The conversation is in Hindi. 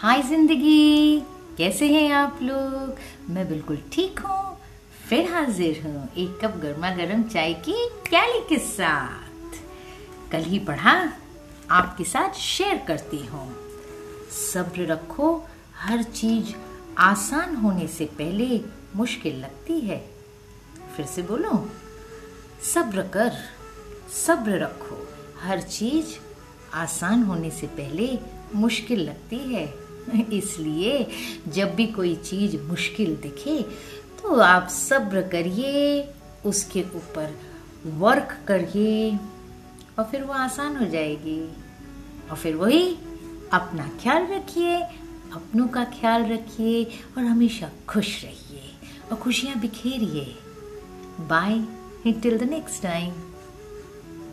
हाय ज़िंदगी, कैसे हैं आप लोग? मैं बिल्कुल ठीक हूँ, फिर हाजिर हूँ एक कप गर्मा गर्म चाय की प्याली के साथ। कल ही पढ़ा, आपके साथ शेयर करती हूँ। सब्र रखो, हर चीज़ आसान होने से पहले मुश्किल लगती है। फिर से बोलो, सब्र कर, सब्र रखो, हर चीज़ आसान होने से पहले मुश्किल लगती है। इसलिए जब भी कोई चीज़ मुश्किल दिखे तो आप सब्र करिए, उसके ऊपर वर्क करिए, और फिर वो आसान हो जाएगी। और फिर वही अपना ख्याल रखिए, अपनों का ख्याल रखिए, और हमेशा खुश रहिए, और खुशियाँ बिखेरिए। Bye till the next time